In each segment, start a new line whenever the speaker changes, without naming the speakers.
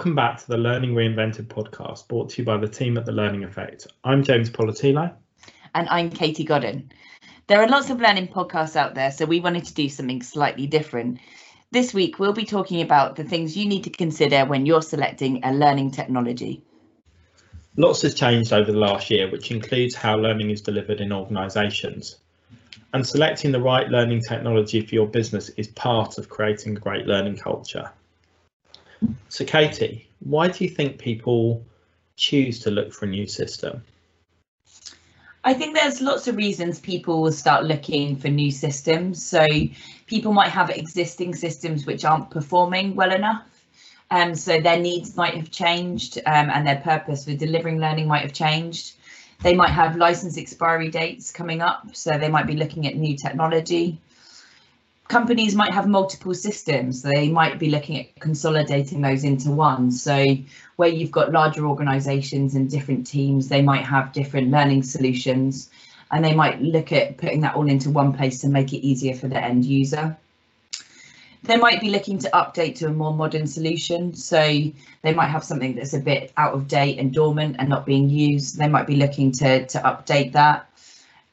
Welcome back to the Learning Reinvented podcast brought to you by the team at The Learning Effect. I'm James Poletyllo.
And I'm Katie Godden. There are lots of learning podcasts out there, so we wanted to do something slightly different. This week, we'll be talking about the things you need to consider when you're selecting a learning technology.
Lots has changed over the last year, which includes how learning is delivered in organisations. And selecting the right learning technology for your business is part of creating a great learning culture. So Katie, why do you think people choose to look for a new system?
I think there's lots of reasons people will start looking for new systems. So people might have existing systems which aren't performing well enough. Um, so their needs might have changed um, and their purpose for delivering learning might have changed. They might have license expiry dates coming up, so they might be looking at new technology companies might have multiple systems. They might be looking at consolidating those into one. So where you've got larger organizations and different teams, they might have different learning solutions and they might look at putting that all into one place to make it easier for the end user. They might be looking to update to a more modern solution. So they might have something that's a bit out of date and dormant and not being used. They might be looking to, to update that.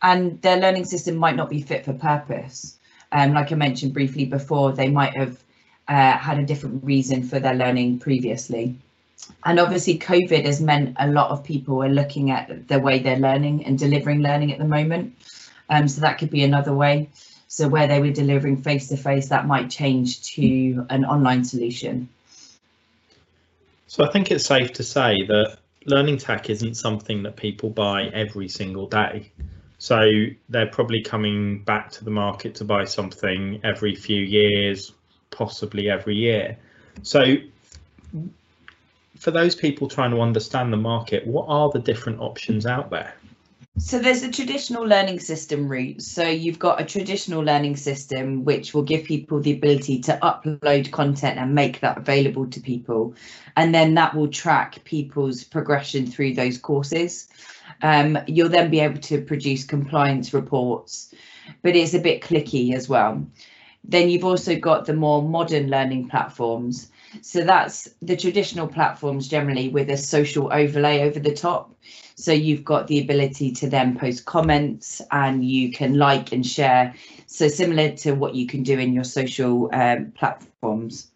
And their learning system might not be fit for purpose. Um, like I mentioned briefly before, they might have uh, had a different reason for their learning previously. And obviously COVID has meant a lot of people are looking at the way they're learning and delivering learning at the moment. Um, so that could be another way. So where they were delivering face to face, that might change to an online solution.
So I think it's safe to say that learning tech isn't something that people buy every single day. So they're probably coming back to the market to buy something every few years, possibly every year. So for those people trying to understand the market, what are the different options out there?
So there's a traditional learning system route. So you've got a traditional learning system which will give people the ability to upload content and make that available to people. And then that will track people's progression through those courses. Um, you'll then be able to produce compliance reports, but it's a bit clicky as well. Then you've also got the more modern learning platforms. So that's the traditional platforms generally with a social overlay over the top. So you've got the ability to then post comments and you can like and share. So similar to what you can do in your social um, platforms.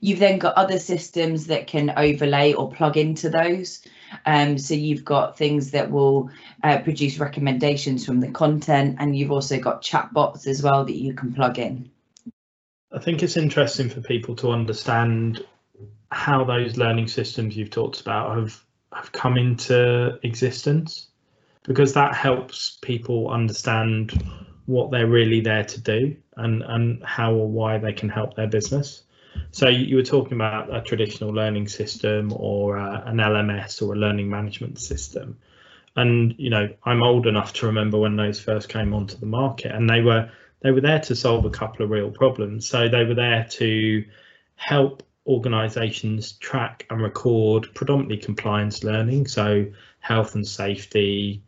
You've then got other systems that can overlay or plug into those. Um, so you've got things that will uh, produce recommendations from the content and you've also got chat bots as well that you can plug in.
I think it's interesting for people to understand how those learning systems you've talked about have have come into existence because that helps people understand what they're really there to do and and how or why they can help their business. So you were talking about a traditional learning system or uh, an LMS or a learning management system. And you know, I'm old enough to remember when those first came onto the market and they were they were there to solve a couple of real problems. So they were there to help organizations track and record predominantly compliance learning, so health and safety,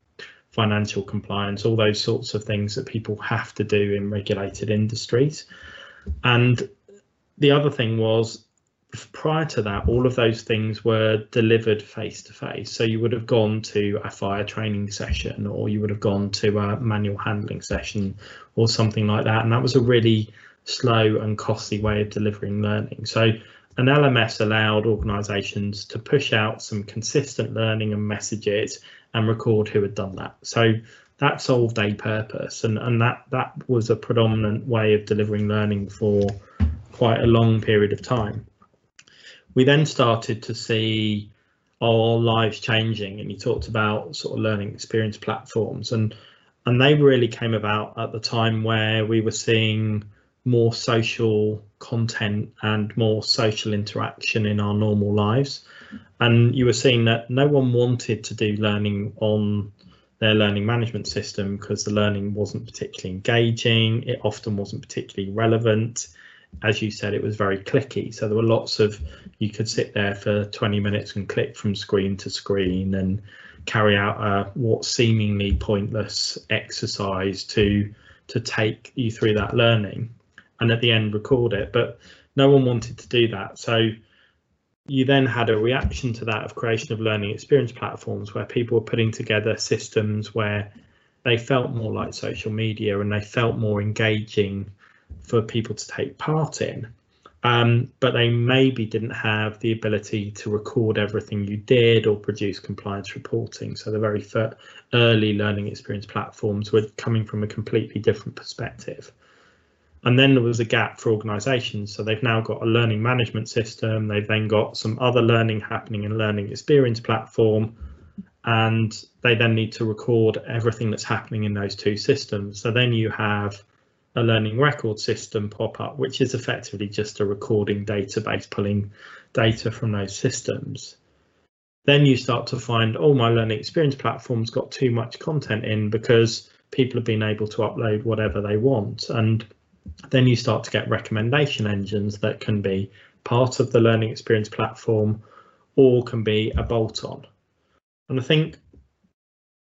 financial compliance, all those sorts of things that people have to do in regulated industries. And the other thing was prior to that, all of those things were delivered face to face. So you would have gone to a fire training session or you would have gone to a manual handling session or something like that. And that was a really slow and costly way of delivering learning. So an LMS allowed organisations to push out some consistent learning and messages and record who had done that. So that solved a purpose and, and that, that was a predominant way of delivering learning for quite a long period of time. We then started to see our lives changing and you talked about sort of learning experience platforms and and they really came about at the time where we were seeing more social content and more social interaction in our normal lives and you were seeing that no one wanted to do learning on their learning management system because the learning wasn't particularly engaging it often wasn't particularly relevant as you said, it was very clicky. So there were lots of, you could sit there for 20 minutes and click from screen to screen and carry out a what seemingly pointless exercise to to take you through that learning and at the end record it. But no one wanted to do that. So you then had a reaction to that of creation of learning experience platforms where people were putting together systems where they felt more like social media and they felt more engaging for people to take part in. Um, but they maybe didn't have the ability to record everything you did or produce compliance reporting. So the very early learning experience platforms were coming from a completely different perspective. And then there was a gap for organisations. So they've now got a learning management system. They've then got some other learning happening in learning experience platform. And they then need to record everything that's happening in those two systems. So then you have a learning record system pop up, which is effectively just a recording database pulling data from those systems. Then you start to find, oh, my learning experience platform's got too much content in because people have been able to upload whatever they want. And then you start to get recommendation engines that can be part of the learning experience platform or can be a bolt on. And I think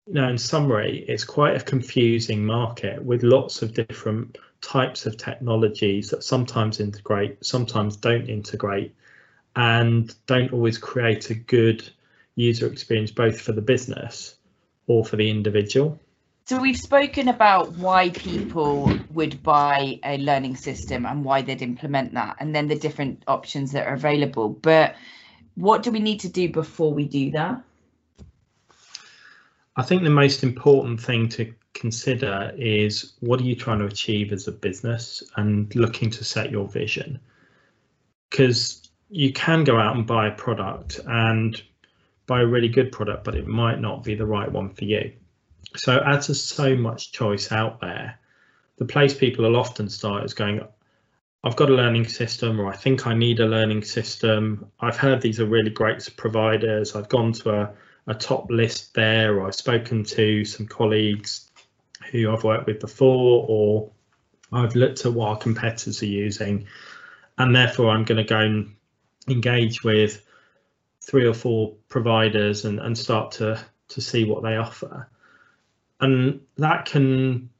know, in summary, it's quite a confusing market with lots of different types of technologies that sometimes integrate, sometimes don't integrate, and don't always create a good user experience both for the business or for the individual.
So we've spoken about why people would buy a learning system and why they'd implement that, and then the different options that are available. But what do we need to do before we do that?
I think the most important thing to consider is what are you trying to achieve as a business and looking to set your vision. Because you can go out and buy a product and buy a really good product, but it might not be the right one for you. So as there's so much choice out there, the place people will often start is going, I've got a learning system or I think I need a learning system. I've heard these are really great providers. I've gone to a a top list there, or I've spoken to some colleagues who I've worked with before, or I've looked at what our competitors are using, and therefore I'm going to go and engage with three or four providers and, and start to to see what they offer. And that can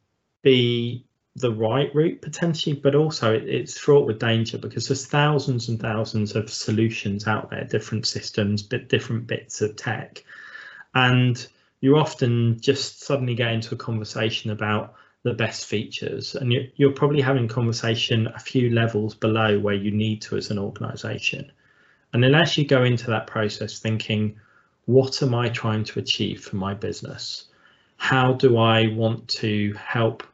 be the right route potentially, but also it, it's fraught with danger because there's thousands and thousands of solutions out there, different systems, but different bits of tech. And you often just suddenly get into a conversation about the best features and you're, you're probably having conversation a few levels below where you need to as an organization. And unless you go into that process thinking, what am I trying to achieve for my business? How do I want to help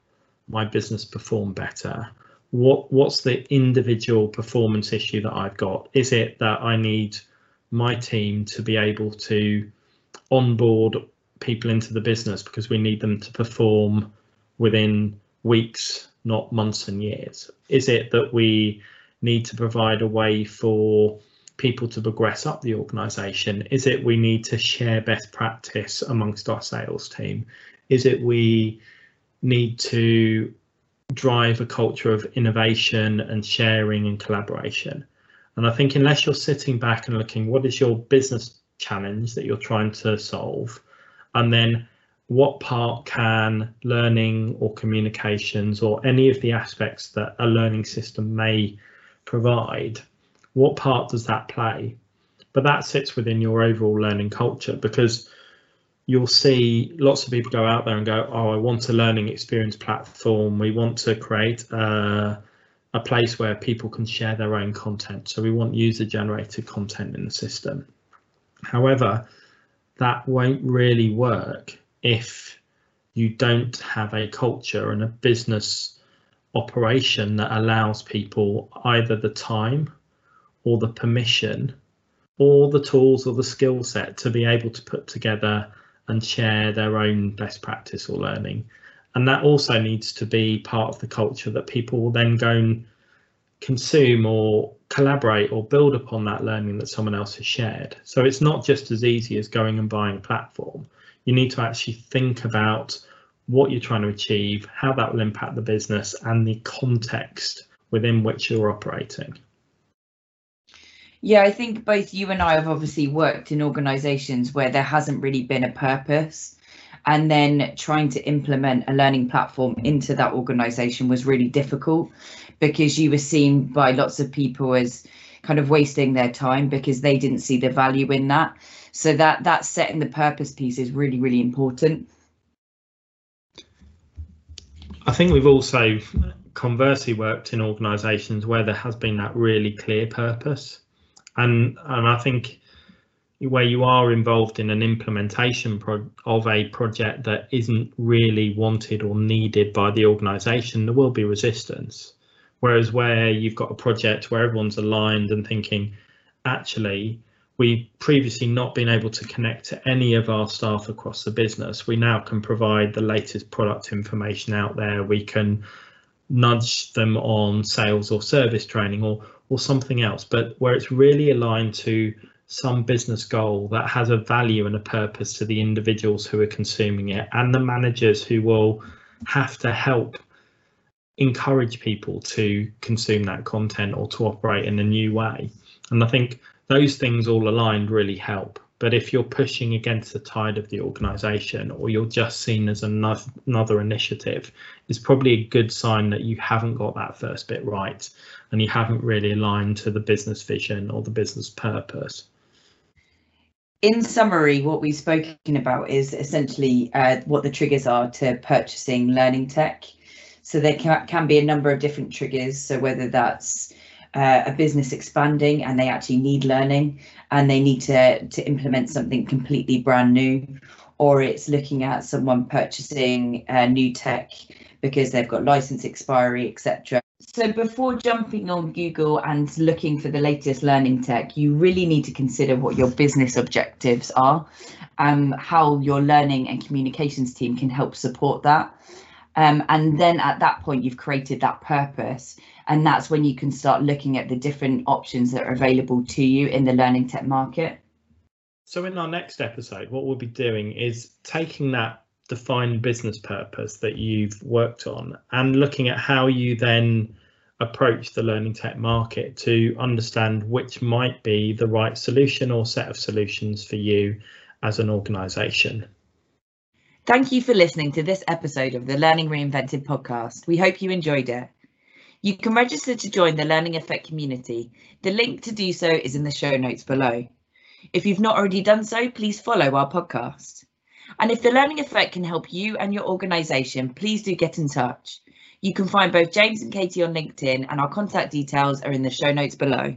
my business perform better? What what's the individual performance issue that I've got? Is it that I need my team to be able to onboard people into the business because we need them to perform within weeks, not months and years? Is it that we need to provide a way for people to progress up the organization? Is it we need to share best practice amongst our sales team? Is it we need to drive a culture of innovation and sharing and collaboration. And I think unless you're sitting back and looking, what is your business challenge that you're trying to solve? And then what part can learning or communications or any of the aspects that a learning system may provide, what part does that play? But that sits within your overall learning culture because you'll see lots of people go out there and go, oh, I want a learning experience platform. We want to create a, a place where people can share their own content. So we want user generated content in the system. However, that won't really work if you don't have a culture and a business operation that allows people either the time or the permission or the tools or the skill set to be able to put together and share their own best practice or learning. And that also needs to be part of the culture that people will then go and consume or collaborate or build upon that learning that someone else has shared. So it's not just as easy as going and buying a platform. You need to actually think about what you're trying to achieve, how that will impact the business and the context within which you're operating.
Yeah, I think both you and I have obviously worked in organizations where there hasn't really been a purpose. And then trying to implement a learning platform into that organization was really difficult because you were seen by lots of people as kind of wasting their time because they didn't see the value in that. So that that setting the purpose piece is really, really important.
I think we've also conversely worked in organisations where there has been that really clear purpose, and and I think where you are involved in an implementation of a project that isn't really wanted or needed by the organisation, there will be resistance. Whereas where you've got a project where everyone's aligned and thinking, actually, we've previously not been able to connect to any of our staff across the business. We now can provide the latest product information out there. We can nudge them on sales or service training or or something else, but where it's really aligned to some business goal that has a value and a purpose to the individuals who are consuming it and the managers who will have to help encourage people to consume that content or to operate in a new way. And I think those things all aligned really help. But if you're pushing against the tide of the organisation or you're just seen as another, another initiative, it's probably a good sign that you haven't got that first bit right and you haven't really aligned to the business vision or the business purpose.
In summary, what we've spoken about is essentially uh, what the triggers are to purchasing learning tech. So there can, can be a number of different triggers. So whether that's uh, a business expanding and they actually need learning and they need to, to implement something completely brand new, or it's looking at someone purchasing uh, new tech because they've got license expiry, etc. So before jumping on Google and looking for the latest learning tech, you really need to consider what your business objectives are and how your learning and communications team can help support that. Um, and then at that point, you've created that purpose. And that's when you can start looking at the different options that are available to you in the learning tech market.
So in our next episode, what we'll be doing is taking that defined business purpose that you've worked on and looking at how you then approach the learning tech market to understand which might be the right solution or set of solutions for you as an organisation.
Thank you for listening to this episode of the Learning Reinvented podcast. We hope you enjoyed it. You can register to join the Learning Effect community. The link to do so is in the show notes below. If you've not already done so, please follow our podcast. And if the Learning Effect can help you and your organisation, please do get in touch. You can find both James and Katie on LinkedIn, and our contact details are in the show notes below.